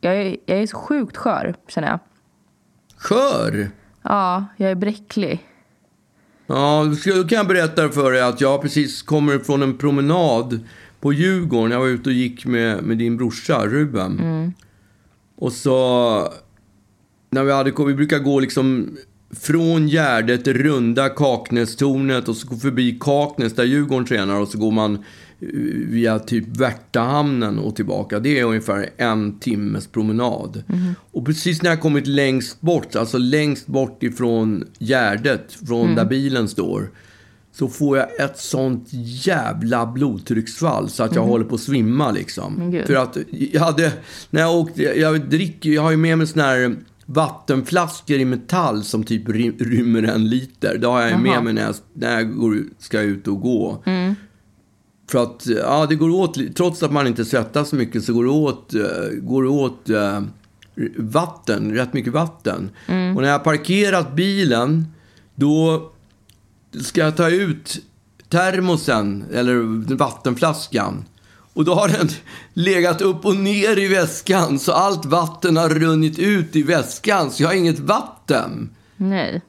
jag är, jag är så sjukt skör, känner jag. Skör? Ja, jag är bräcklig. Ja, då kan jag berätta för dig att jag precis kommer från en promenad på Djurgården. Jag var ute och gick med, med din brorsa Ruben. Mm. Och så... När vi, hade, vi brukar gå liksom från Gärdet, runda Kaknästornet och så gå förbi Kaknäs där Djurgården tränar och så går man via typ Värtahamnen och tillbaka. Det är ungefär en timmes promenad. Och precis när jag kommit längst bort, alltså längst bort ifrån Gärdet, från där bilen står, så får jag ett sånt jävla blodtrycksfall så att jag håller på att svimma liksom. För att jag hade, när jag åkte, jag dricker, jag har ju med mig såna här vattenflaskor i metall som typ ry- rymmer en liter. Det har jag ju med mig när jag, när jag går, ska ut och gå. För att, ja, det går åt, trots att man inte svettas så mycket så går det åt, eh, går det åt eh, vatten, rätt mycket vatten. Och när jag har parkerat bilen, då ska jag ta ut termosen, eller vattenflaskan. Och då har den legat upp och ner i väskan, så allt vatten har runnit ut i väskan, så jag har inget vatten. Nej.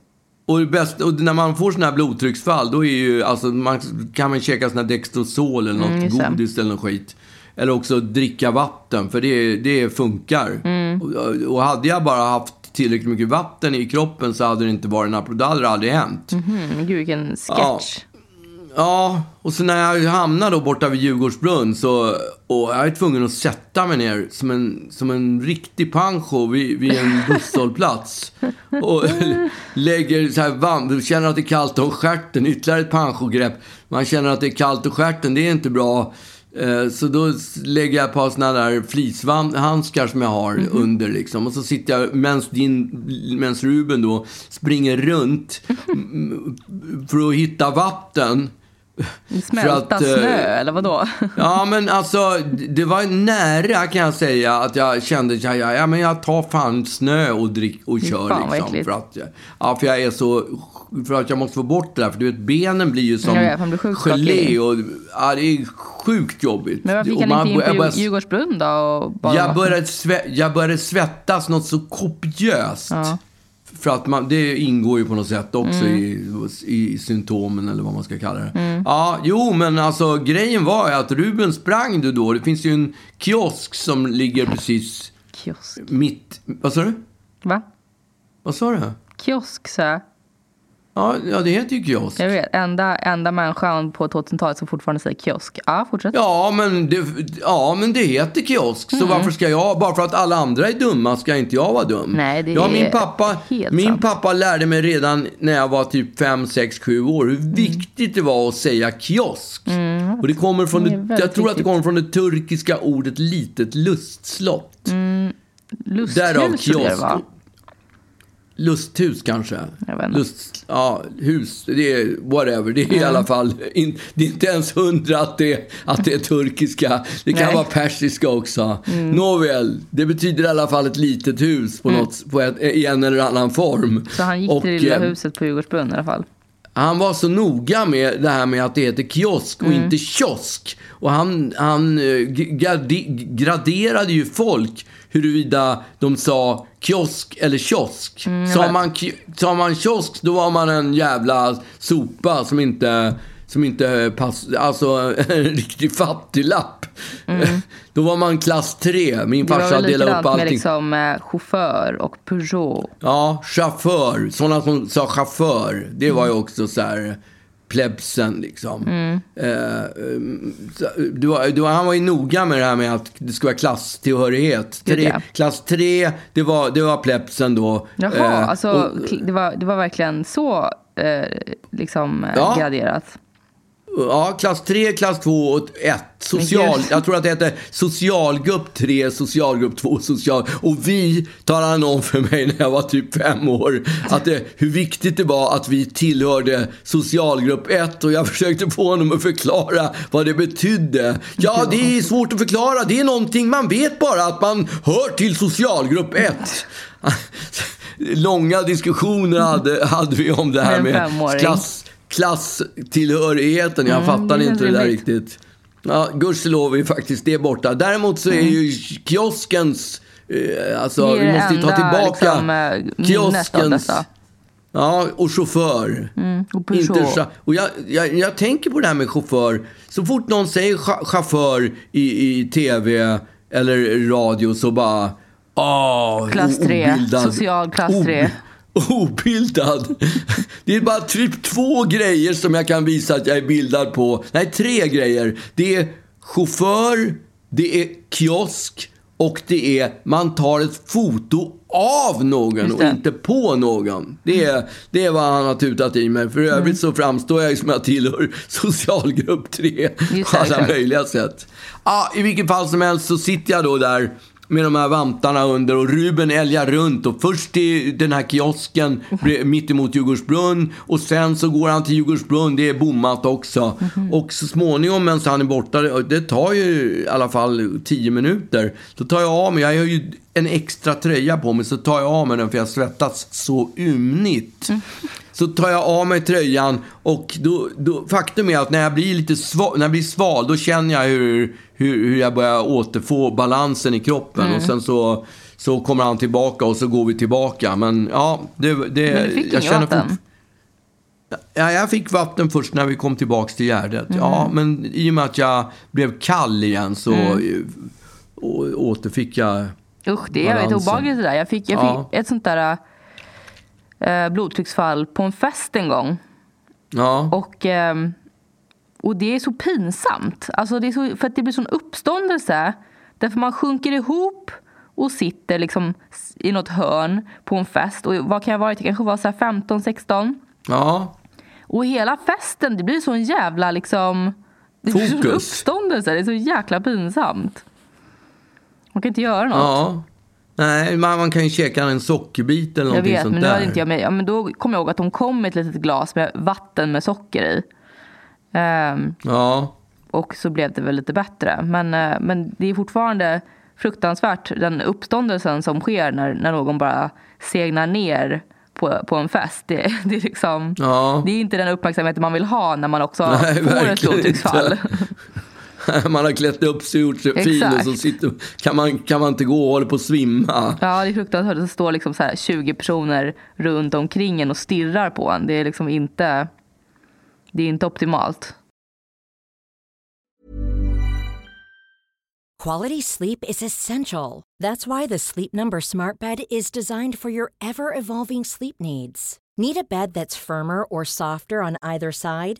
Och, det bästa, och när man får sådana här blodtrycksfall, då är ju, alltså, man, kan man käka sån här Dextrosol eller något Mm, godis eller något skit. Eller också dricka vatten, för det, det funkar. Mm. Och, och hade jag bara haft tillräckligt mycket vatten i kroppen så hade det inte varit Då hade det aldrig hänt. Mhm, men gud vilken sketch. Ja, och så när jag hamnade då borta vid Djurgårdsbrunn så och jag är tvungen att sätta mig ner som en, som en riktig pancho vid, vid en busshållplats. Och lägger så här varmt, känner att det är kallt om stjärten, ytterligare ett panchogrepp. Man känner att det är kallt om stjärten, det är inte bra. Eh, Så då lägger jag ett par såna där fleecehandskar som jag har under liksom. Och så sitter jag medan din, medans Ruben då springer runt mm, för att hitta vatten. Smälta att, eh, snö, eller vadå? Ja, men alltså, det var nära kan jag säga att jag kände ja, ja, ja men jag tar fan snö och, drick, och kör fan, liksom. För att, ja, för jag är så, för att jag måste få bort det där. För du vet, benen blir ju som vet, man blir gelé och ja, det är sjukt jobbigt. Men varför gick han inte in på började- Djur- Djurgårdsbrunn då? Och bara jag började, sve, jag började svettas något så kopiöst. Ja. För att man, det ingår ju på något sätt också Mm. i, i symptomen eller vad man ska kalla det. Ja, jo, men alltså grejen var ju att Ruben sprang du då. Det finns ju en kiosk som ligger precis Kiosk. mitt... Vad sa du? Va? Vad sa du? Kiosk, sa jag. Ja, ja det heter ju kiosk. Jag vet. Enda, enda människan på 2000-talet som fortfarande säger kiosk. Ja, fortsätt. Ja men, det, ja, men det heter kiosk. Mm. Så varför ska jag, bara för att alla andra är dumma, ska inte jag vara dum? Nej, det ja, min är pappa, helt Min sant. pappa lärde mig redan när jag var typ 5, 6, 7 år Mm. hur viktigt det var att säga kiosk. Och det kommer från Det det, jag tror att det kommer från det turkiska ordet litet lustslott. Lusthus Därav jag det kiosk. Lusthus kanske. Lust, ja, hus. Det är whatever. Det är i alla fall in, det är inte ens hundra att det, att det är turkiska. Det kan Nej. vara persiska också. Nåväl, det betyder i alla fall ett litet hus på något, på ett, i en eller annan form. Så han gick Och, till det lilla eh, huset på Djurgårdsbrunn i alla fall. Han var så noga med det här med att det heter kiosk och Mm. inte kiosk. Och han, han eh, grade, graderade ju folk huruvida de sa kiosk eller kiosk. Mm, sa, man, sa man kiosk, då var man en jävla sopa som inte, som inte pass, alltså en riktig fattiglapp. Då var man klass 3. Min Mm. Det var farsa väl delade upp likadant med allting. liksom, eh, chaufför och Peugeot. Ja, chaufför. Sådana som sa chaufför. Det var Mm. ju också så här plebsen liksom. Eh, eh, så- du var, du var, han var ju noga med det här med att det skulle vara klasstillhörighet. Tre, ja. Klass 3, det var, det var plebsen då. Jaha, Eh, alltså och- det, var, det var verkligen så eh, liksom, eh, Ja. graderat. Ja, klass 3, klass 2 och 1. Social, jag tror att det heter socialgrupp 3, socialgrupp 2, social. Och vi talade han om för mig när jag var typ fem år. Att det, hur viktigt det var att vi tillhörde socialgrupp 1. Och jag försökte få honom att förklara vad det betydde. Ja, det är svårt att förklara. Det är någonting man vet bara att man hör till socialgrupp 1. Långa diskussioner hade, hade vi om det här Med klass klasstillhörigheten. Jag mm, fattar det inte det där riktigt. Ja, gudskelov är faktiskt det borta. Däremot så är ju kioskens... Eh, alltså, vi måste ju ta tillbaka liksom, kioskens... Ja, och chaufför. Mm, och Inte, och jag, jag, jag, tänker på det här med chaufför. Så fort någon säger chaufför i, i tv eller radio så bara... Oh, klass 3. Social klass 3. Obildad. Det är bara typ två grejer som jag kan visa att jag är bildad på. Nej, tre grejer. Det är chaufför, det är kiosk och det är man tar ett foto av någon och inte på någon. Det är, det är vad han har tutat i mig. För Mm. övrigt så framstår jag som att jag tillhör socialgrupp 3 Just på alla möjliga sätt. Ja, I vilket fall som helst så sitter jag då där med de här vantarna under och Ruben älgar runt och först till den här kiosken bre- mitt emot Djurgårdsbrunn och sen så går han till Djurgårdsbrunn, det är bommat också. Och så småningom medan han är borta, det tar ju i alla fall tio minuter, då tar jag av mig, jag har ju en extra tröja på mig, så tar jag av mig den för jag svettats så ymnigt. Så tar jag av mig tröjan och då, då, faktum är att när jag blir lite sval, när jag blir sval, då känner jag hur, hur, hur jag börjar återfå balansen i kroppen. Och sen så, så kommer han tillbaka och så går vi tillbaka. Men ja, det... det Men du fick jag känner vatten? Ja, jag fick vatten först när vi kom tillbaka till Gärdet. Ja, Mm. men i och med att jag blev kall igen så å, återfick jag... Usch, det är balansen. obehagligt det där. Jag fick, jag Ja. fick ett sånt där eh, blodtrycksfall på en fest en gång. Ja, Och, ehm, och det är så pinsamt. Alltså det är så, för att det blir sån uppståndelse. Därför man sjunker ihop och sitter liksom i något hörn på en fest. Och vad kan jag vara? Jag kanske var så här 15, 16. ja, Och hela festen, det blir så en jävla liksom... Det blir sån uppståndelse. Det är så jäkla pinsamt. Man kan inte göra något. ja. Nej, man, man kan ju käka en sockerbit eller Jag någonting vet, sånt men nu där. hade inte jag med. Ja, men då kommer jag ihåg att de kom med ett litet glas med vatten med socker i. Ehm, Ja, och så blev det väl lite bättre. Men, eh, men det är fortfarande fruktansvärt den uppståndelsen som sker när, när någon bara segnar ner på, på en fest. Det, det, är liksom, ja. det är inte den uppmärksamheten man vill ha när man också Nej, får ett blodtrycksfall. Man har klätt upp sig och gjort sig fin och så sitter, kan, man, kan man inte gå och håller på att svimma. Ja, det är fruktansvärt. Det står liksom så här 20 personer runt omkring en och stirrar på en. Det är liksom inte, det är inte optimalt. Quality sleep is essential. That's why the Sleep Number Smart Bed is designed for your ever evolving sleep needs. Need a bed that's firmer or softer on either side?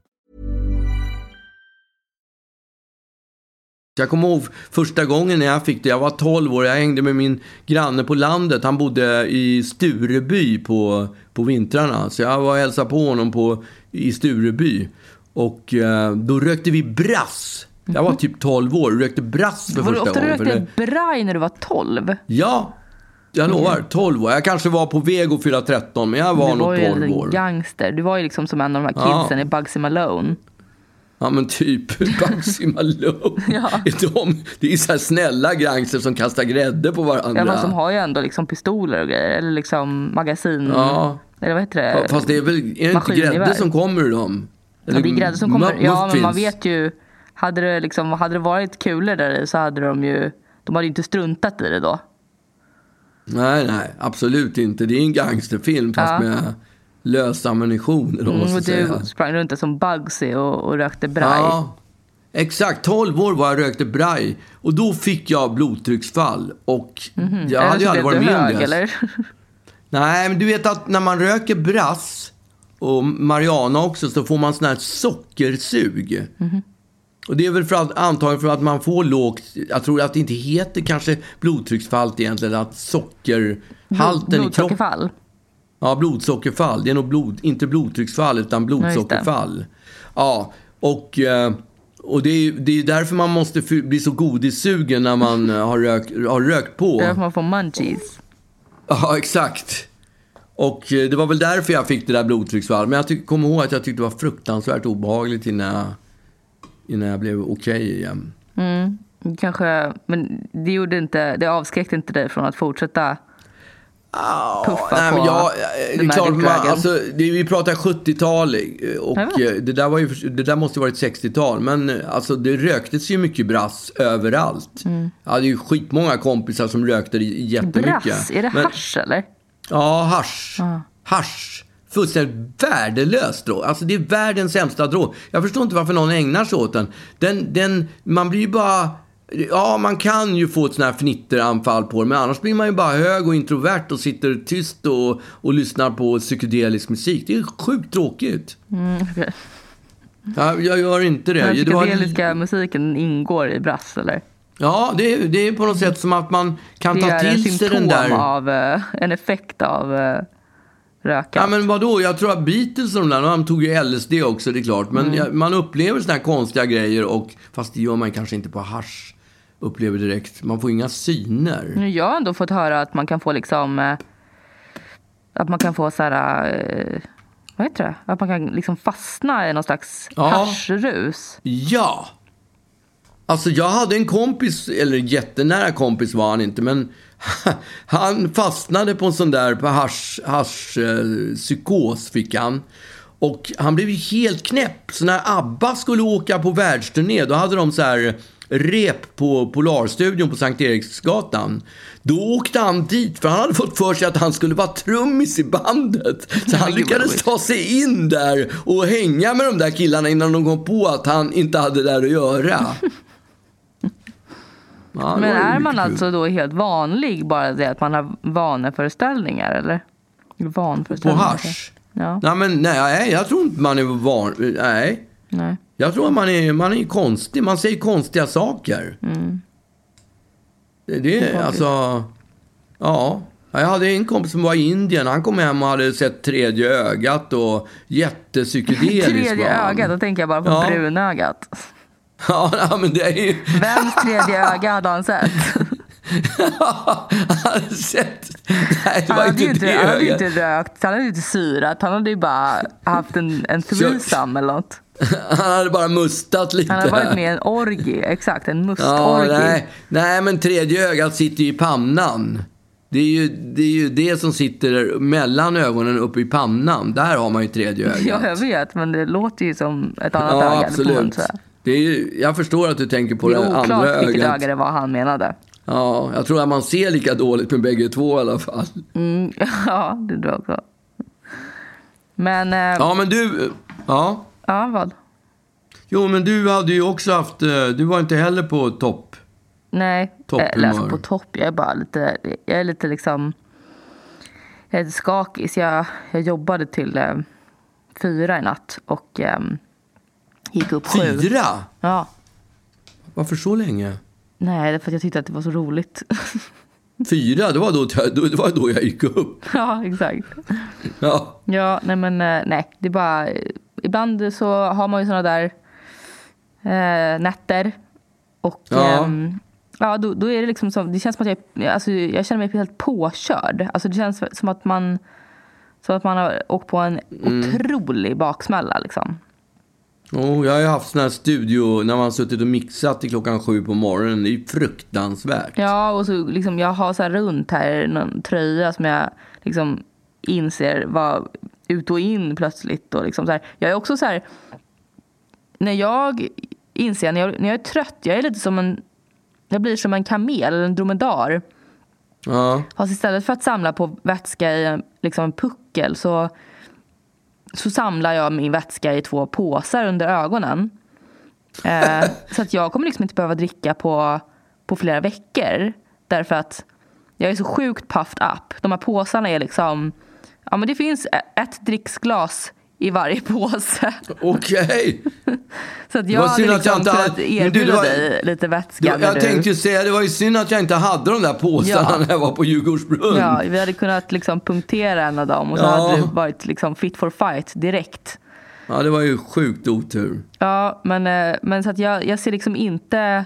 Jag kommer ihåg första gången när jag fick det. Jag var 12 år. Jag hängde med min granne på landet. Han bodde i Stureby på, på vintrarna. Så jag var och hälsade på honom på, i Stureby. Och eh, då rökte vi brass. Jag var typ 12 år och rökte brass för Var du första ofta du gången. för rökte det- braj när du var 12? Ja, jag lovar. 12 år. Jag kanske var på väg att fylla 13, men jag var du var nog ju 12 en år. gangster. Du var ju liksom som en av de här Ja. kidsen i Bugsy Malone. Ja men typ Malone. Ja. De, det är så här snälla gangster som kastar grädde på varandra. Ja, men som har ju ändå liksom pistoler och grejer. Eller liksom magasin. Ja. Eller vad heter det? Fast det är väl är det inte grädde som kommer ur dem? Ja, det är grädde som kommer. Ja, men man vet ju. Hade det, liksom, hade det varit kulor där i så hade de ju. De hade ju inte struntat i det då. Nej, nej, absolut inte. Det är en gangsterfilm fast Ja. med lös ammunition. Mm, och du sprang runt som Bugsy och, och rökte braj. Ja, exakt. 12 år var jag rökte braj. Och då fick jag blodtrycksfall. Och jag Mhm. Eller hade ju aldrig varit med om hög, det. eller? Nej, men du vet att när man röker brass och marijuana också så får man sån här sockersug. Och det är väl för att, antagligen för att man får lågt, jag tror att det inte heter kanske blodtrycksfall egentligen, att sockerhalten i kroppen. Ja, blodsockerfall. Det är nog blod, inte blodtrycksfall utan blodsockerfall. Ja, och, eh, och det är det är därför man måste bli så godissugen när man eh, har, rök, har rökt på. Därför man får munchies. Ja, exakt. Och eh, det var väl därför jag fick det där blodtrycksfall. Men jag tyck, kommer ihåg att jag tyckte det var fruktansvärt obehagligt innan jag, innan jag blev okej igen. Kanske, men det gjorde inte, det avskräckte inte dig från att fortsätta puffa nej, på the det klart, man, alltså, det, vi pratar 70-tal eh, och eh, det där, var ju, det där måste ju varit 60-tal. Men eh, alltså, det röktes ju mycket brass överallt. Mm. Jag hade ju skitmånga kompisar som rökte jättemycket. Brass, är det Men- hasch eller? Ja, hasch. Hasch. Fullständigt värdelös drog. Alltså det är världens sämsta drog. Jag förstår inte varför någon ägnar sig åt den. den, den man blir ju bara... Ja, man kan ju få ett sånt här fnitteranfall på det, men annars blir man ju bara hög och introvert och sitter tyst och, och lyssnar på psykedelisk musik. Det är sjukt tråkigt. okej. Ja, jag gör inte det. Den det var, psykedeliska musiken ingår i brass eller? ja, det är, det är på något sätt som att man kan Det ta till sig den där... av, eh, en effekt av uh, röka. Ja, men vadå? Jag tror att Beatles och de där, de tog ju LSD också, det är klart. Men jag, man upplever såna här konstiga grejer, och, fast det gör man kanske inte på hasch upplever direkt. Man får inga syner. Nu, Jag har ändå fått höra att man kan få liksom eh, att man kan få så här eh, vad heter det? Att man kan liksom fastna i någon slags Ja. haschrus. Ja! Alltså jag hade en kompis, eller jättenära kompis var han inte, men han fastnade på en sån där på hasch, hasch eh, psykos fick han. Och han blev ju helt knäpp. Så när ABBA skulle åka på världsturné, då hade de så här rep på Polarstudion på Sankt Eriksgatan. Då åkte han dit, för han hade fått för sig att han skulle vara trummis i bandet. Så han lyckades ta sig in där och hänga med de där killarna innan de kom på att han inte hade där att göra. Ja, Men är man kul. alltså då helt vanlig bara det att man har vaneföreställningar eller? På Vanföreställningar. hasch? Ja, Nej, men nej, jag tror inte man är van... Nej. Nej. Jag tror att man är, man är konstig. Man säger konstiga saker. Mm. Det, det är alltså... Ja. Jag hade en kompis som var i Indien. Han kom hem och hade sett tredje ögat och jättepsykedelisk Tredje han. ögat, då tänker jag bara på Ja. brunögat. Ja, men det är ju... Vems tredje öga hade han sett? han hade sett... Nej, det Han var hade, ju inte det han hade ju inte rökt, han hade ju inte syrat. Han hade ju bara haft en, en threesome eller något. Han hade bara mustat lite. Han hade varit med i en orgie, exakt. En Ja, mustorgie. nej. nej, men tredje ögat sitter ju i pannan. Det är, ju, det är ju det som sitter mellan ögonen uppe i pannan. Där har man ju tredje ögat. Ja, jag vet, men det låter ju som ett annat Ja, öga. det absolut. Det är ju, jag förstår att du tänker på Det det, är andra oklart vilket ögat. öga det var han menade. Ja, jag tror att man ser lika dåligt med bägge två i alla fall. Mm, ja, det tror jag också. Men, eh, ja. Ja, men du... Ja. Vad? Jo, men du hade ju också haft... eh, Du var inte heller på topp. Nej, Topphumör. eller alltså på topp. Jag är bara lite, jag är lite liksom, jag är lite skakig. Jag, jag jobbade till eh, fyra i natt och eh, gick upp sju. Fyra? Ja. Varför så länge? Nej, det är för att jag tyckte att det var så roligt. Fyra? Det var då, det var då jag gick upp. ja, exakt. Ja. Ja, nej men eh, nej. Det är bara, eh, ibland så har man ju såna där eh, nätter. Och Ja. ehm, ja, då, då är det liksom som, det känns som att jag, alltså, jag känner mig helt påkörd. Alltså det känns som att man, som att man har åkt på en otrolig baksmälla liksom. Oh, jag har ju haft sån här studio när man har suttit och mixat till klockan sju på morgonen. Det är ju fruktansvärt. Ja, och så liksom jag har så här runt här någon tröja som jag liksom inser var ut och in plötsligt. Och liksom så här. Jag är också så här, när jag inser, när jag, när jag är trött, jag är lite som en, jag blir som en kamel eller en dromedar. Ja. Fast istället för att samla på vätska i en, liksom en puckel så, så samlar jag min vätska i två påsar under ögonen. Eh, så att jag kommer liksom inte behöva dricka på, på flera veckor. Därför att jag är så sjukt puffed up. De här påsarna är liksom... Ja, men det finns ett dricksglas i varje påse. Okej. Så att Det jag var hade synd att liksom jag inte kunnat hade- men du, erbjuda det var- dig lite vätska. När jag du... tänkte ju säga, det var ju synd att jag inte hade de där påsarna Ja. när jag var på Djurgårdsbrunn. Ja, vi hade kunnat liksom punktera en av dem och så Ja. hade du varit liksom fit for fight direkt. Ja, det var ju sjukt otur. Ja, men, eh, men så att jag, jag ser liksom inte...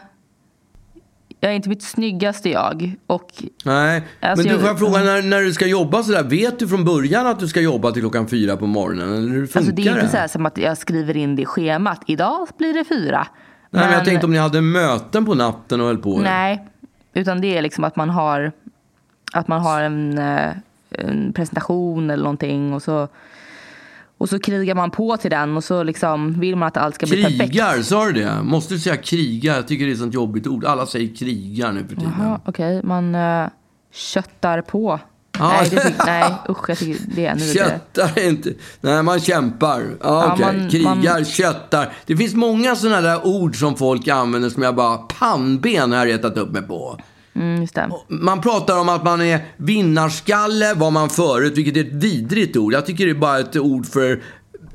Jag är inte mitt snyggaste jag. Och Nej, Alltså, men du får jag- fråga, när, när du ska jobba sådär, vet du från början att du ska jobba till klockan fyra på morgonen? Eller hur funkar alltså, det är inte så här som att jag skriver in det i schemat. Idag blir det fyra. Nej, men jag tänkte om ni hade möten på natten och höll på. Nej, utan det är liksom att man har, att man har en, eh, en presentation eller någonting och så, och så krigar man på till den och så liksom vill man att allt ska bli perfekt. Krigar, sa du det? Måste du säga krigar? Jag tycker det är ett sånt jobbigt ord. Alla säger krigar nu för tiden. Jaha, okej. Man uh, köttar på. Ja. Nej, det tycker, nej, usch, jag tycker det är ännu. Köttar inte... Nej, man kämpar. Ja, Ja, okej. man- Krigar, man- köttar. Det finns många sådana där ord som folk använder som jag bara... Pannben har jag retat upp mig på. Mm. Man pratar om att man är vinnarskalle, var man förut, vilket är ett vidrigt ord. Jag tycker det är bara ett ord för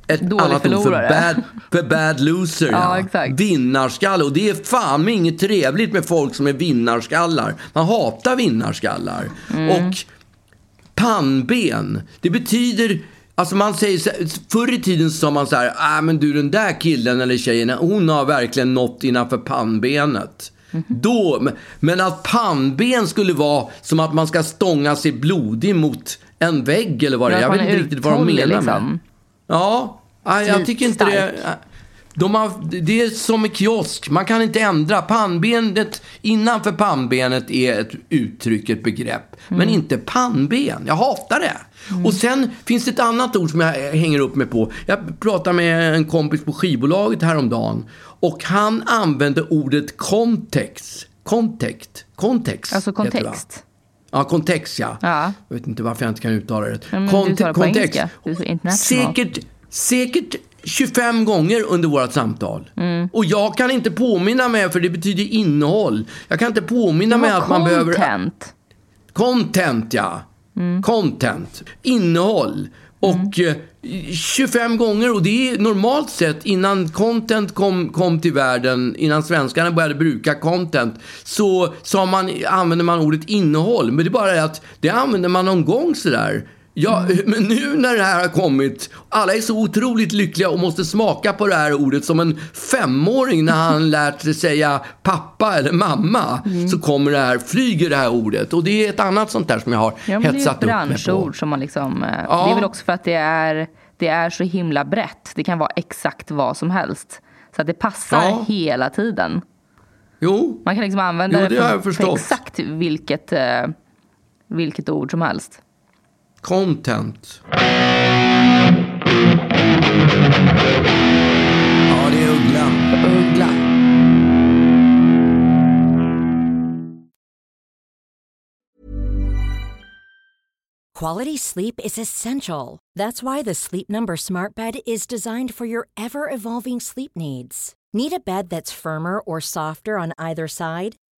ett Dålig annat ord för förlorare. bad, för bad loser. Ja, exakt. Vinnarskalle. Och det är fan med inget trevligt med folk som är vinnarskallar. Man hatar vinnarskallar. Mm. Och pannben, det betyder... Alltså man säger så, förr i tiden sa man så här, ah, men du den där killen eller tjejen, hon har verkligen nått innanför pannbenet. Mhm. Då, men- att pannben skulle vara som att man ska stånga sig blodig mot en vägg eller vad det är. Ja, Jag vet inte riktigt vad de menar liksom. med Ja, jag tycker inte det. De har, det är som en kiosk. Man kan inte ändra. Pannbenet, innanför pannbenet är ett uttryck, ett begrepp. Men Mm. inte pannben. Jag hatar det. Och sen finns det ett annat ord som jag hänger upp mig på. Jag pratade med en kompis på skivbolaget häromdagen. Och han använde ordet kontext. Kontext. Kontext. Alltså kontext. Ja, kontext ja. Ja. Jag vet inte varför jag inte kan uttala det. Men du det på kontext. Du är så. Säkert, säkert 25 gånger under vårt samtal. Och jag kan inte påminna mig, för det betyder innehåll. Jag kan inte påminna mig att man behöver... Content. Content, ja. Content. Innehåll. Och eh, 25 gånger, och det är normalt sett innan content kom, kom till världen, innan svenskarna började bruka content, så sa man, använde man ordet innehåll. Men det är bara det att det använder man någon gång sådär. Ja, men nu när det här har kommit, alla är så otroligt lyckliga och måste smaka på det här ordet som en femåring när han lärt sig säga pappa eller mamma. Så kommer det här, flyger det här ordet. Och det är ett annat sånt där som jag har Ja, det är hetsat ett upp mig på. branschord som man liksom... eh, Ja. Det är väl också för att det är, det är så himla brett. Det kan vara exakt vad som helst. Så att det passar Ja. hela tiden. Jo, Man kan liksom använda Jo, det, det för, för exakt vilket, eh, vilket ord som helst. Content. Ja, det är ugglan. Uggla. Quality sleep is essential. That's why the Sleep Number Smart Bed is designed for your ever evolving sleep needs. Need a bed that's firmer or softer on either side?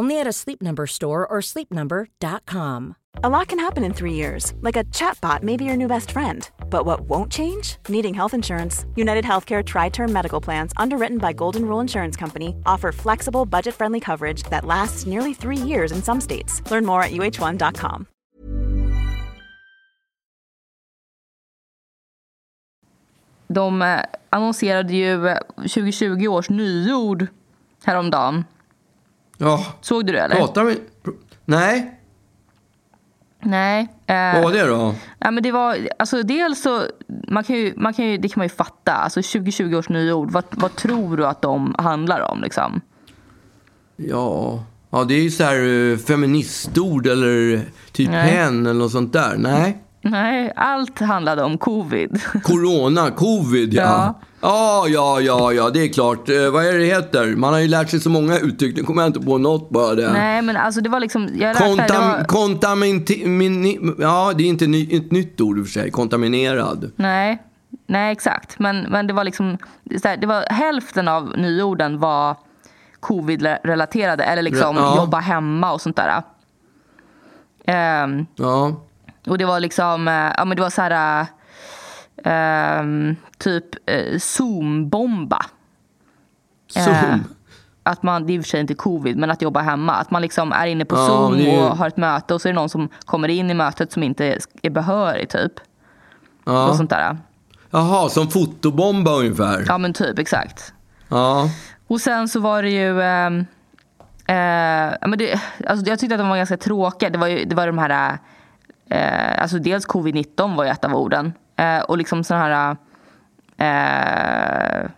Only at a Sleep Number store or sleepnumber.com. A lot can happen in three years, like a chatbot may be your new best friend. But what won't change? Needing health insurance. United Healthcare Tri Term Medical Plans, underwritten by Golden Rule Insurance Company, offer flexible, budget friendly coverage that lasts nearly three years in some states. Learn more at uh1.com. De eh, annonserade ju eh, 2020 års nyord häromdagen. Ja, Såg du det eller? pratar vi... Nej, Nej. Eh, vad var det då? Ja, men det var, alltså dels så, man kan ju, man kan ju, det kan man ju fatta. Alltså 2020 års nyord, vad, vad tror du att de handlar om liksom? Ja, ja det är ju så här eh, feministord eller typ Nej. hen eller något sånt där. Nej. Nej, allt handlade om covid. Corona, covid ja. Ja. Ja, ja, ja, ja, det är klart. Eh, vad är det heter? Man har ju lärt sig så många uttryck, nu kommer jag inte på något bara det. Nej, men alltså det var liksom... Jag Kontam, kontamin... Ja, det är inte ny, ett nytt ord i och för sig. Kontaminerad. nej, nej, exakt. Men, men det var liksom... Det var, hälften av nyorden var covid-relaterade. Eller liksom Ja. jobba hemma och sånt där. Ehm, Ja. Och det var liksom, eh, ja men det var så här, eh, ehm, typ eh, Zoom-bomba. Zoom. Eh, att man, det är i och för sig inte covid, men att jobba hemma. Att man liksom är inne på Ja, Zoom ju- och har ett möte och så är det någon som kommer in i mötet som inte är behörig typ. Och ja. sånt där. Jaha, som fotobomba ungefär. Ja men typ, exakt. Ja. Och sen så var det ju... ehm, eh, ja, men det, alltså jag tyckte att de var ganska tråkiga. Det var, ju, det var de här... Eh, alltså dels covid-19 var ju ett av orden. Eh, och liksom sådana här... Eh,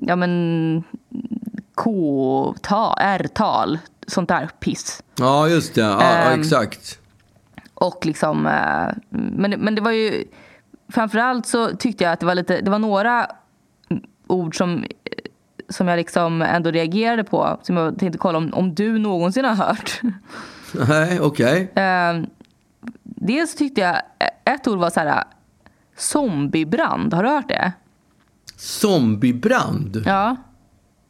ja men... K-tal, R-tal. Sånt där piss. Ja, just det. Ja, ja, Ehm, exakt. Och liksom, eh, men, men det var ju, framförallt så tyckte jag att det var lite, det var några ord som, som jag liksom ändå reagerade på. Som jag tänkte kolla om, om du någonsin har hört. Nej, okej. Eh, dels tyckte jag, ett ord var så här, zombiebrand. Har du hört det? Zombiebrand? Ja.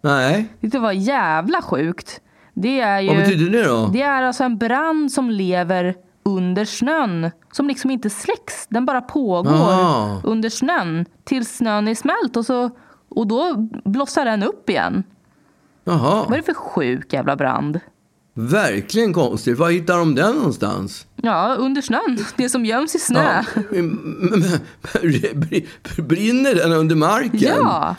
Nej. Det var jävla sjukt. Det är ju... Vad betyder det då? Det är alltså en brand som lever under snön. Som liksom inte släcks. Den bara pågår Ah. under snön tills snön är smält. Och, så, och då blossar den upp igen. Vad är Jaha. det för sjuk jävla brand? Verkligen konstigt. Var hittar de den någonstans? Ja, under snön. Det som göms i snö. Ja. Brinner den under marken? Ja.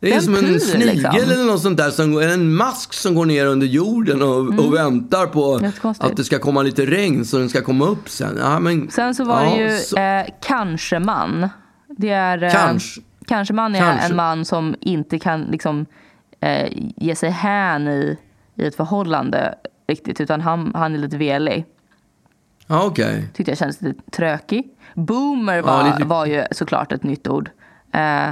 Det är Den som en pyr, snigel liksom. eller något sånt där. Som, en mask som går ner under jorden och, och väntar på att det ska komma lite regn så den ska komma upp sen. Ja, men, Sen så var ja, det ju så- eh, kanske man. Det är, eh, Kanske. kanske man är Kanske. en man som inte kan liksom, eh, ge sig hän i, i ett förhållande riktigt. Utan han, han är lite velig. ja, okej. Tyckte jag kändes lite trökig. Boomer var, lite- var ju såklart ett nytt ord. Eh,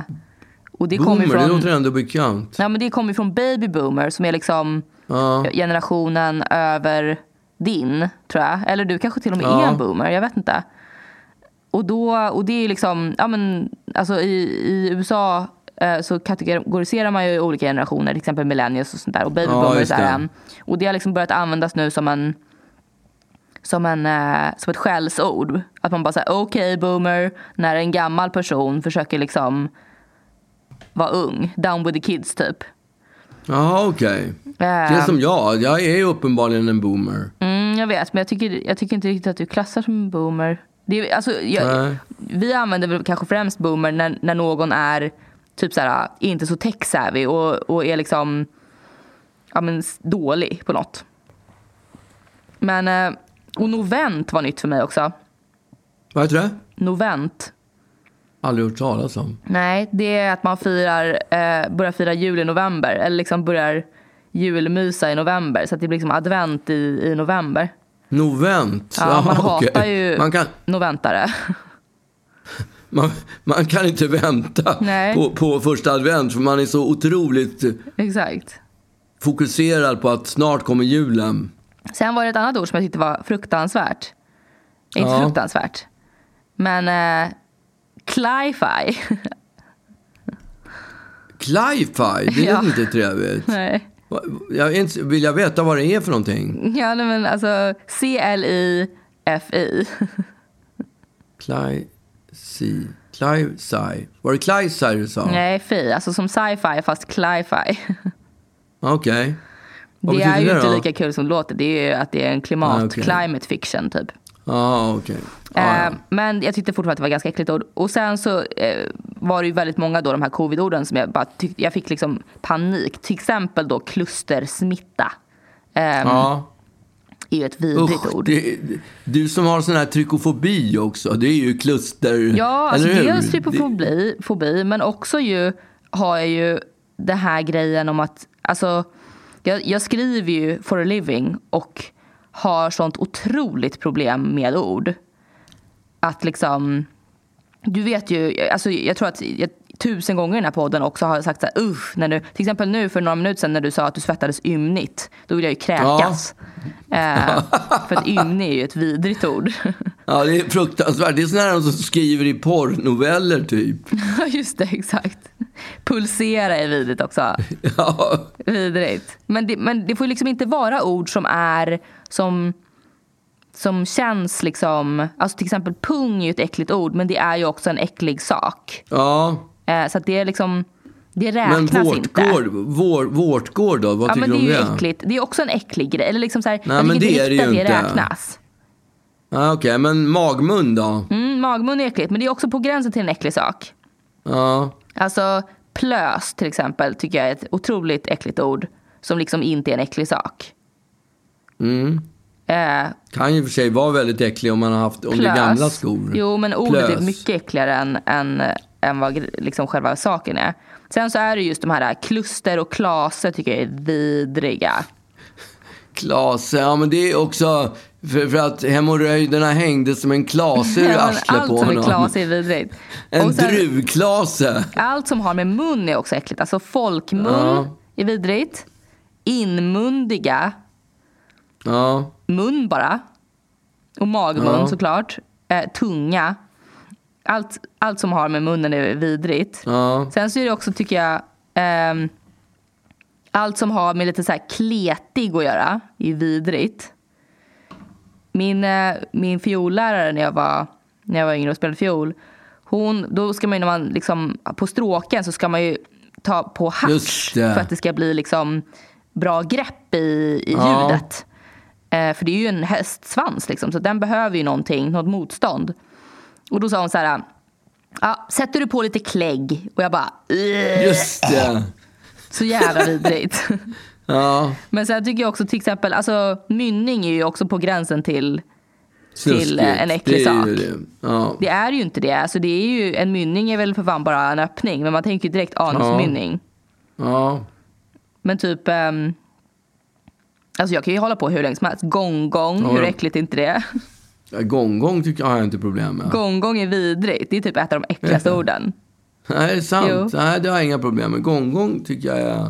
och det kommer Boomer, det från, låter ändå bekant. ja, men det kommer från baby boomer som är liksom Ja. generationen över din, tror jag. Eller du kanske till och med Ja. är en boomer, jag vet inte. Och, då, och det är liksom, ja men alltså i, i USA så kategoriserar man ju olika generationer, till exempel millennials och sånt där. Och baby Ja, boomers det. en. Och det har liksom börjat användas nu som en som, en, eh, som ett skällsord. Att man bara säger okej boomer, när en gammal person försöker liksom vara ung. Down with the kids typ. Ja, okej. Det är Eh, som jag. Jag är ju uppenbarligen en boomer. Mm, jag vet, men jag tycker, jag tycker inte riktigt att du klassar som en boomer. Det är, alltså, jag, vi använder väl kanske främst boomer när, när någon är typ såhär, inte så tech-savvy och, och är liksom ja, men, dålig på något. Men, eh, och novent var nytt för mig också. Vad heter det? Novent. Aldrig hört talas om. Nej, det är att man firar, eh, börjar fira jul i november. Eller liksom börjar julmysa i november. Så att det blir liksom advent i, i november. Novent. Ja, man okej. hatar ju Man kan, noventare. man, man kan inte vänta Nej. på, på första advent för man är så otroligt Exakt. fokuserad på att snart kommer julen. Sen var det ett annat ord som jag tyckte var fruktansvärt. Inte Ja. fruktansvärt. Men eh, cli-fi. Cli-fi, det är Ja. inte trevligt. Nej. Jag inte, vill jag veta vad det är för någonting? Ja, nej, men alltså C-L-I-F-I. Cli, si, cli, si. Var det cli, si du sa? Nej, fi. Alltså som sci-fi fast cli-fi. Okej. Vad Det är ju det inte lika kul som det låter. Det är ju att det är en klimat, Ah, okej. climate fiction typ. Ja, okej. Ja, ja. Eh, men jag tyckte fortfarande att det var ganska äckligt ord. Och sen så eh, var det ju väldigt många då de här covid-orden som jag bara tyckte, jag fick liksom panik. Till exempel då klustersmitta. Eh, ja. Är ju ett vidrigt Usch, ord. det, du som har sån här trykofobi också, det är ju kluster, Ja, alltså dels trypofobi, fobi, men också ju har jag ju den här grejen om att, alltså, jag, jag skriver ju for a living och har sånt otroligt problem med ord. att liksom... Du vet ju, alltså jag tror att jag, tusen gånger i den här podden också har sagt så här, usch, när du, till exempel nu för några minuter sedan när du sa att du svettades ymnigt, då vill jag ju kräkas. Eh, för att ymnig är ju ett vidrigt ord. Ja, det är fruktansvärt. Det är sådana här som skriver i porrnoveller typ. Ja, just det, exakt. Pulsera är vidrigt också. Ja, Vidrigt. Men det, men det får ju liksom inte vara ord som är som, som känns liksom... Alltså till exempel pung är ju ett äckligt ord men det är ju också en äcklig sak. ja. Eh, så att det är liksom... Det Men räknas vårtgård, inte. vår, vårtgård då? Vad Ja tycker men det du är om ju det? äckligt. Det är också en äcklig grej. Eller liksom så här, Nej, men det är det ju inte. det räknas. Ja, Okej, men magmun då? Mm, magmun är äckligt men det är också på gränsen till en äcklig sak. Ja. Alltså plös till exempel tycker jag är ett otroligt äckligt ord. Som liksom inte är en äcklig sak. Mm. Eh, Kan ju för sig vara väldigt äcklig om man har haft, om det är gamla skor. Jo, men ordet är Plös. mycket äckligare än, än, än vad liksom själva saken är. Sen så är det just de här kluster och klaser tycker jag är vidriga. Klase, ja men det är också för, för att hemorrojderna hängde som en klase ur Ja, men arslet allt på som är honom. klas är vidrigt. En sen- druvklase. Allt som har med mun är också äckligt. Alltså folkmun Ja. är vidrigt. Inmundiga, Ja, mun bara. Och magmun Ja. såklart. Eh, tunga. Allt, allt som har med munnen är vidrigt. ja. Sen så är det också, tycker jag, ehm, allt som har med lite så här kletig att göra är vidrigt. Min, eh, min fiollärare när jag, var, när jag var yngre och spelade fiol, hon, då ska man ju när man liksom, på stråken så ska man ju ta på det. för att det ska bli liksom bra grepp i, i Ja. ljudet. Eh, för det är ju en hästsvans liksom, så den behöver ju någonting, något motstånd. Och då sa hon så här, ja, sätter du på lite klägg? Och jag bara, "Ugh." Just det. så jävla vidrigt. Ja, Men sen tycker jag också till exempel, alltså mynning är ju också på gränsen till, snuskigt. Till, eh, en äcklig det sak. det. Ja. det är ju inte det. Alltså det är ju, en mynning är väl för fan bara en öppning, men man tänker ju direkt anusmynning. ja. Men typ, ehm, alltså jag kan ju hålla på hur länge som helst. Gong-gong, Ja. hur äckligt är inte det? Ja, Gong-gong tycker jag har jag inte problem med. Gong-gong är vidrigt, det är typ ett av de äckligaste orden. Nej, det är sant. Jo. Nej, det har jag inga problem med. Gong-gong tycker jag är...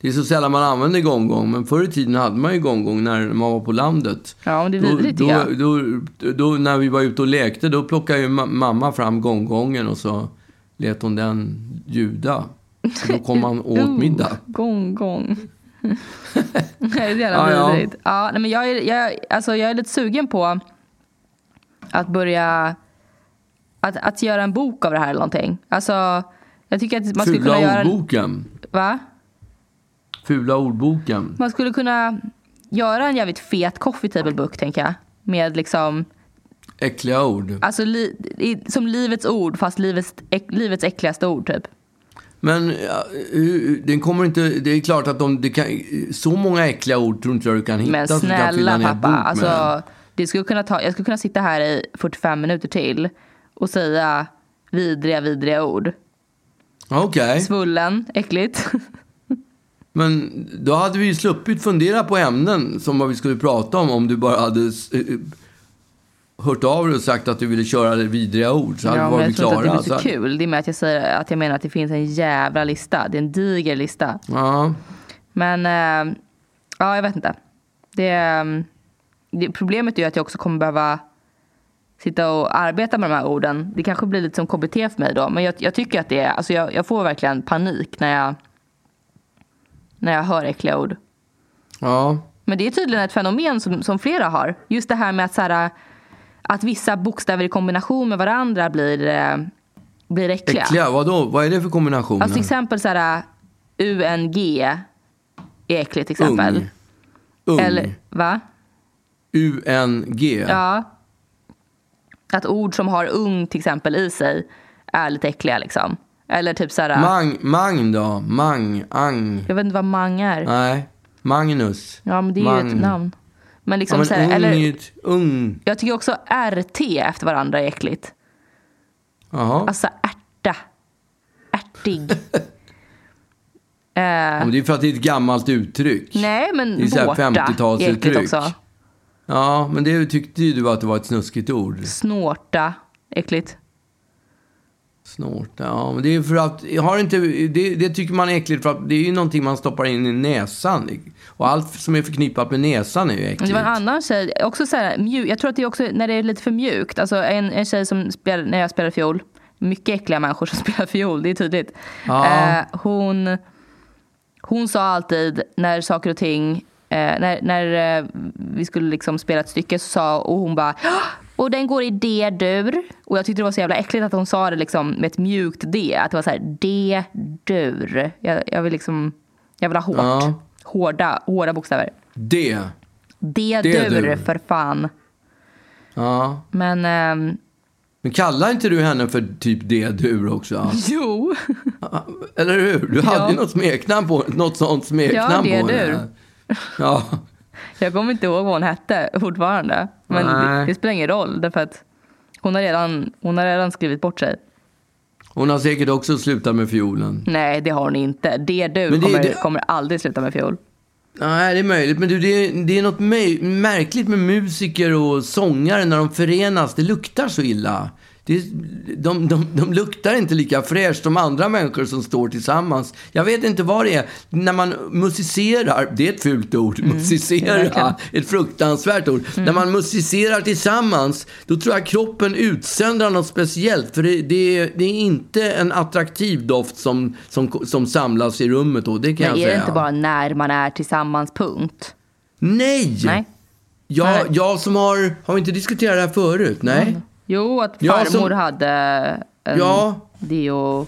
Det är så sällan man använder gong-gong, men förr i tiden hade man ju gong-gong när man var på landet. Ja, men det är Då, vidrigt då, tycker jag. då, då, när vi var ute och lekte, då plockade ju ma- mamma fram gong-gongen och så lät hon den ljuda. Och då kom man åt middag. Oh, Gong, gong. det är så jävla Ja, ja. vidrigt. Ja, nej, men jag, är, jag, alltså, jag är lite sugen på att börja att, att göra en bok av det här eller någonting. Alltså, jag tycker att man skulle kunna Fula göra... en- ordboken. Va? Fula ordboken. Man skulle kunna göra en jävligt fet coffee table book, tänker jag. Med liksom, Äckliga ord. alltså li, som livets ord, fast livets, äck, livets äckligaste ord typ. Men ja, den kommer inte... Det är klart att de, kan, så många äckliga ord tror inte jag du kan hitta. Men snälla pappa, alltså, det skulle kunna ta, jag skulle kunna sitta här i 45 minuter till och säga vidriga, vidriga ord. Okej. Svullen, äckligt. Men då hade vi ju sluppit fundera på ämnen som vad vi skulle prata om om du bara hade eh, hört av dig och sagt att du ville köra vidriga ord. Så hade ja, vi varit jag tror inte klara. att det blir så kul. Det är med att jag säger att jag menar att det finns en jävla lista. Det är en diger lista. Ja. Men, eh, ja jag vet inte. Det, eh, det, problemet är ju att jag också kommer behöva sitta och arbeta med de här orden. Det kanske blir lite som KBT för mig då. Men jag, jag tycker att det är, alltså jag, jag får verkligen panik när jag, när jag hör äckliga ord. ja. Men det är tydligen ett fenomen som, som flera har. Just det här med att, så här, att vissa bokstäver i kombination med varandra blir, eh, blir äckliga. Äckliga, vadå? Vad är det för kombinationer? Alltså till exempel så här, UNG är äckligt till exempel. Ung. Ung. Eller, va? UNG. Ja. Att ord som har ung till exempel i sig är lite äckliga liksom. Eller typ så här, Mang, mang då? Mang, ang. jag vet inte vad mang är. Nej. Magnus. Ja men det är ju Mang. ett namn. Men Ja, liksom men så här, ung eller, ung. jag tycker också RT efter varandra är äckligt. Jaha. Alltså ärta. Ärtig. Ja, eh, men det är för att det är ett gammalt uttryck. nej men Det är vårta är äckligt 50-talsuttryck. också. Ja, men det tyckte ju du att det var ett snuskigt ord. Snorta. Äckligt. Snorta, ja. Men det är för att, har inte, det, det tycker man är äckligt för att det är ju någonting man stoppar in i näsan. Och allt som är förknippat med näsan är ju äckligt. Det var en annan tjej, också så här, mjuk, jag tror att det är också när det är lite för mjukt. Alltså en, en tjej som spelade, när jag spelade fiol, mycket äckliga människor som spelar fiol, det är tydligt. Ja. Eh, hon, hon sa alltid när saker och ting, eh, när, när eh, vi skulle liksom spela ett stycke så sa och hon bara "Ah, och den går i D-dur. Och jag tyckte det var så jävla äckligt att hon sa det liksom med ett mjukt D. Att det var så här D-dur. Jag, jag vill liksom, jag vill ha hårt. Ja. Hårda, hårda bokstäver. Det. D-dur D-dur. för fan. Ja. Men ehm, Men kallar inte du henne för typ du också? jo. Eller hur? Du hade Ja. ju något smeknamn på något sånt smeknamn Ja, på henne. Ja. Jag kommer inte ihåg vad hon hette fortfarande. Men det, det spelar ingen roll. Därför att hon har, redan, hon har redan skrivit bort sig. Hon har säkert också slutat med fiolen. Nej, det har hon inte. Det du det- kommer, det- kommer aldrig sluta med fiol. Nej, det är möjligt. Men du, det är, det är något märkligt med musiker och sångare när de förenas. Det luktar så illa. Det, är- de, de, de luktar inte lika fräscht som andra människor som står tillsammans. Jag vet inte vad det är. När man musicerar, det är ett fult ord, musicera, verkligen. ett fruktansvärt ord. När man musicerar tillsammans, då tror jag kroppen utsöndrar något speciellt. För det, det, är, det är inte en attraktiv doft som, som, som samlas i rummet då, det kan Men jag är säga. det inte bara när man är tillsammans, punkt? Nej! Nej. Jag, Nej. jag som har... Har vi inte diskuterat det här förut? Nej. Jo, att Ja, farmor som- hade en Ja. deo...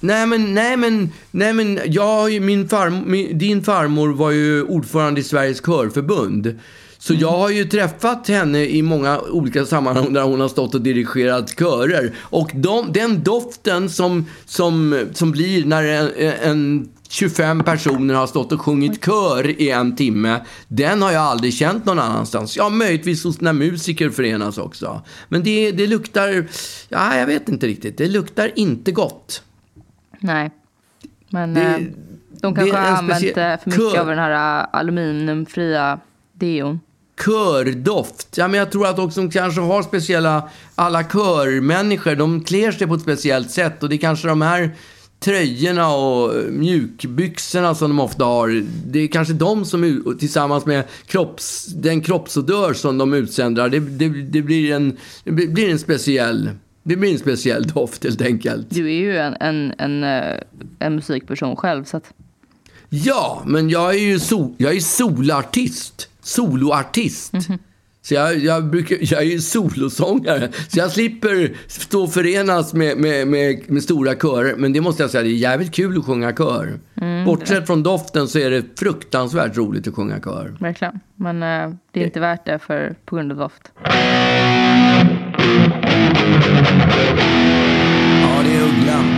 Nej men, nej men, nej men, jag, min farm, min, din farmor var ju ordförande i Sveriges körförbund. Så jag har ju träffat henne i många olika sammanhang där hon har stått och dirigerat körer. Och de, den doften som, som, som blir när en, en 25 personer har stått och sjungit kör i en timme, den har jag aldrig känt någon annanstans. Ja, möjligtvis hos när musiker förenas också. Men det, det luktar, ja, jag vet inte riktigt. Det luktar inte gott. Nej. Men Det- eh, de kanske har använt eh, för mycket kör- av den här eh, aluminiumfria deon. kördoft. Ja, men jag tror att också de kanske har speciella, alla körmänniskor, de klär sig på ett speciellt sätt och det är kanske de här tröjorna och mjukbyxorna som de ofta har. Det är kanske de som tillsammans med kropps, den kroppsodör som de utsändrar, det, det, det, blir en, det blir en speciell det blir en speciell doft helt enkelt. Du är ju en, en, en, eh, en musikperson själv. Så att, Ja, men jag är ju sol, jag är solartist. Soloartist. Så jag, jag, brukar, jag är ju solosångare. Så jag slipper stå och förenas med, med, med, med stora körer. Men det måste jag säga, det är jävligt kul att sjunga kör. Bortsett från doften så är det fruktansvärt roligt att sjunga kör. verkligen. Men eh, det är inte värt det för, på grund av doft. Ja, det är ugglan.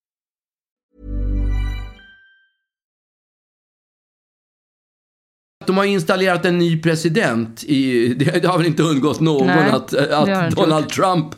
De har installerat en ny president. I, det, har väl inte undgått någon Nej, att, att Donald Trump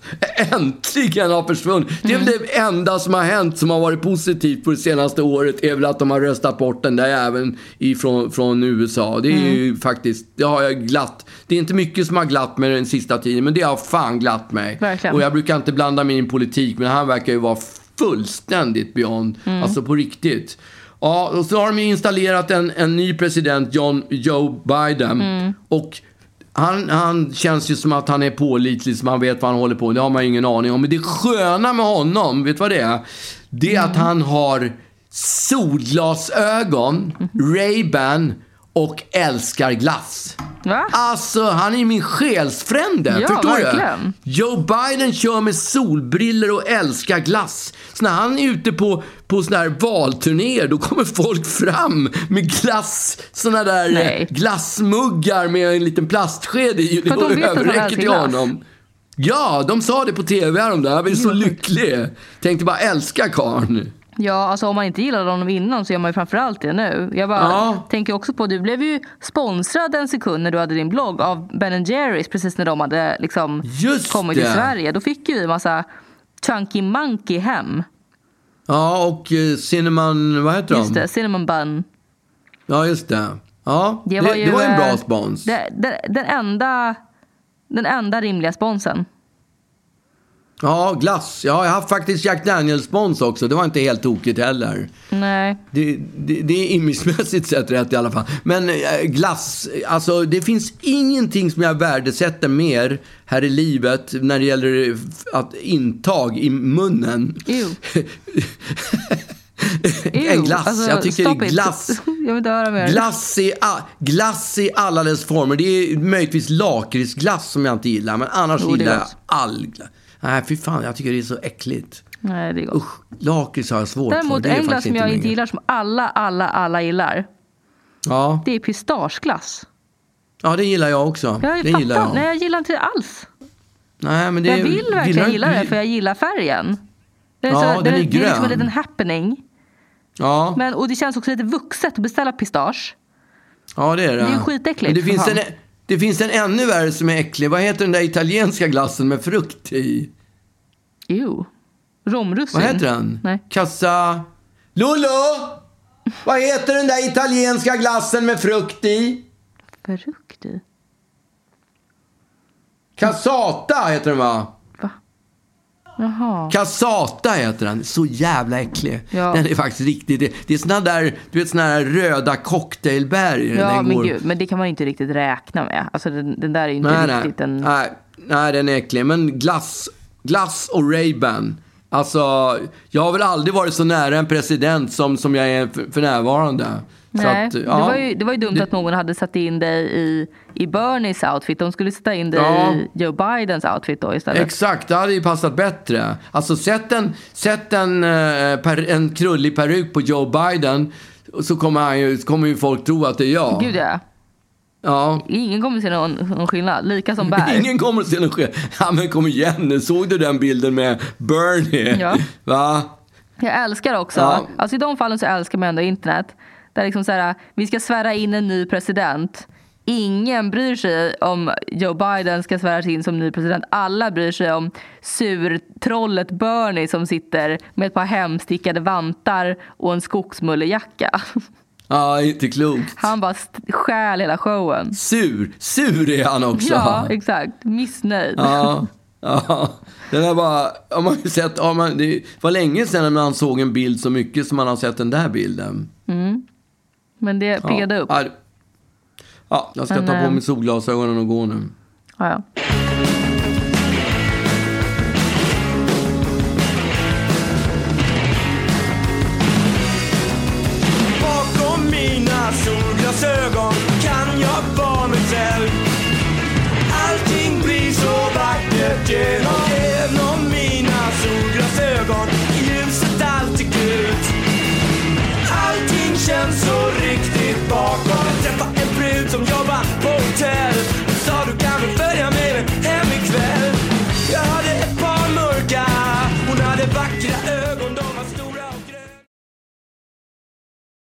äntligen har försvunnit. Det är väl det enda som har hänt som har varit positivt på det senaste året är väl att de har röstat bort den där även ifrån, från USA. Det är ju faktiskt, det har jag glatt. Det är inte mycket som har glatt mig den sista tiden, men det har fan glatt mig. Verkligen. Och jag brukar inte blanda mig i politik, men han verkar ju vara fullständigt beyond. Alltså på riktigt. Ja, och så har de ju installerat en, en ny president, John, Joe Biden. Och han, han känns ju som att han är pålitlig, som han vet vad han håller på med. Det har man ju ingen aning om. Men det sköna med honom, vet du vad det är? Det är att han har solglasögon, Ray-Ban och älskar glass. Va? Alltså, han är min själsfrände. Ja, förstår verkligen. du? Joe Biden kör med solbriller och älskar glass. Så när han är ute på, på såna här valturnéer, då kommer folk fram med glass, såna där eh, Nej. glassmuggar med en liten plastsked i. Det överräcker älskar till honom. Ja, de sa det på tv häromdagen. Jag blev så lycklig. Tänkte bara älska karln. Ja, alltså om man inte gillade honom innan så gör man ju framförallt det nu. Jag bara Ja. tänker också på, du blev ju sponsrad en sekund när du hade din blogg av Ben Jerrys precis när de hade liksom Just kommit till det. Sverige. Då fick ju vi en massa Chunky Monkey hem. Ja, och eh, Cinnamon, vad heter Just de? det, Cinnamon Bun. Ja, just det. Ja, det, Det det, var, ju, var en bra eh, spons. Det, det, den, enda, den enda rimliga sponsen. Ja, glass. Ja, jag har haft faktiskt Jack Daniels-spons också. Det var inte helt tokigt heller. Nej. Det, det, det är imagemässigt sett rätt i alla fall. Men eh, glass, alltså det finns ingenting som jag värdesätter mer här i livet när det gäller att intag i munnen. Ew. en glass. Alltså, jag tycker glass. Jag vill inte höra mer. Glass i, glass i alla dess former. Det är möjligtvis lakritsglass som jag inte gillar. Men annars Jo, gillar jag all glass. Nej, fy fan. Jag tycker det är så äckligt. Nej, det är gott. Usch, lakrits har jag svårt för. Däremot Det är en glass som jag inte gillar, som alla, alla, alla gillar. Ja. Det är pistageglass. ja, det gillar jag också. Jag det fattar, gillar jag. Nej, jag gillar inte det alls. Nej, men det jag vill verkligen gilla det för jag gillar färgen. Det är, Ja, så, den det, är det är liksom en grön. liten happening. Ja, Men, och det känns också lite vuxet att beställa pistage. ja, det är det. Det är skitäckligt, Men det för finns, en, det finns en ännu värre som är äcklig. Vad heter den där italienska glassen med frukt i? Ew. Romrussin. Vad heter den? Nej. Kassa... Lollo! Vad heter den där italienska glassen med frukt i? Frukt i? Cassata heter den va? Jaha. Cassata heter den. Så jävla äcklig. Ja. Den är faktiskt riktigt... Det, det är såna där, du vet såna här röda cocktailbär i den. Ja, den men går- gud. Men det kan man ju inte riktigt räkna med. Alltså den, den där är ju inte Nej, nej. riktigt en... nej. Nej, den är äcklig. Men glass, glass och Ray-Ban. Alltså, jag har väl aldrig varit så nära en president som, som jag är för, för närvarande. Nej, att, det, ja. var ju, det var ju dumt Det- att någon hade satt in dig i, i Bernies outfit. De skulle sätta in dig Ja. i Joe Bidens outfit då istället. Exakt, det hade ju passat bättre. Alltså sätt en, sätt en, eh, en krullig peruk på Joe Biden så kommer, han ju, kommer ju folk tro att det är jag. Gud ja. Ja. Ingen kommer se någon, någon skillnad. Lika som bär. Ingen kommer att se någon skillnad. Ja men kom igen nu, såg du den bilden med Bernie? Ja. Va? Jag älskar också, Ja. alltså i de fallen så älskar man ändå internet. Där liksom så här, vi ska svära in en ny president. Ingen bryr sig om Joe Biden ska sväras in som ny president. Alla bryr sig om surtrollet Bernie som sitter med ett par hemstickade vantar och en skogsmullejacka. Ja, inte klokt. Han bara st- stjäl hela showen. Sur, sur är han också. Ja, exakt. Missnöjd. Ja, ja. Den är bara, har man sett, har man, det var länge sedan man såg en bild så mycket som man har sett den där bilden. Men det Ja. piggade upp. Ja, ja, jag ska Men, ta på eh, mig solglasögonen och gå nu. Ja, ja.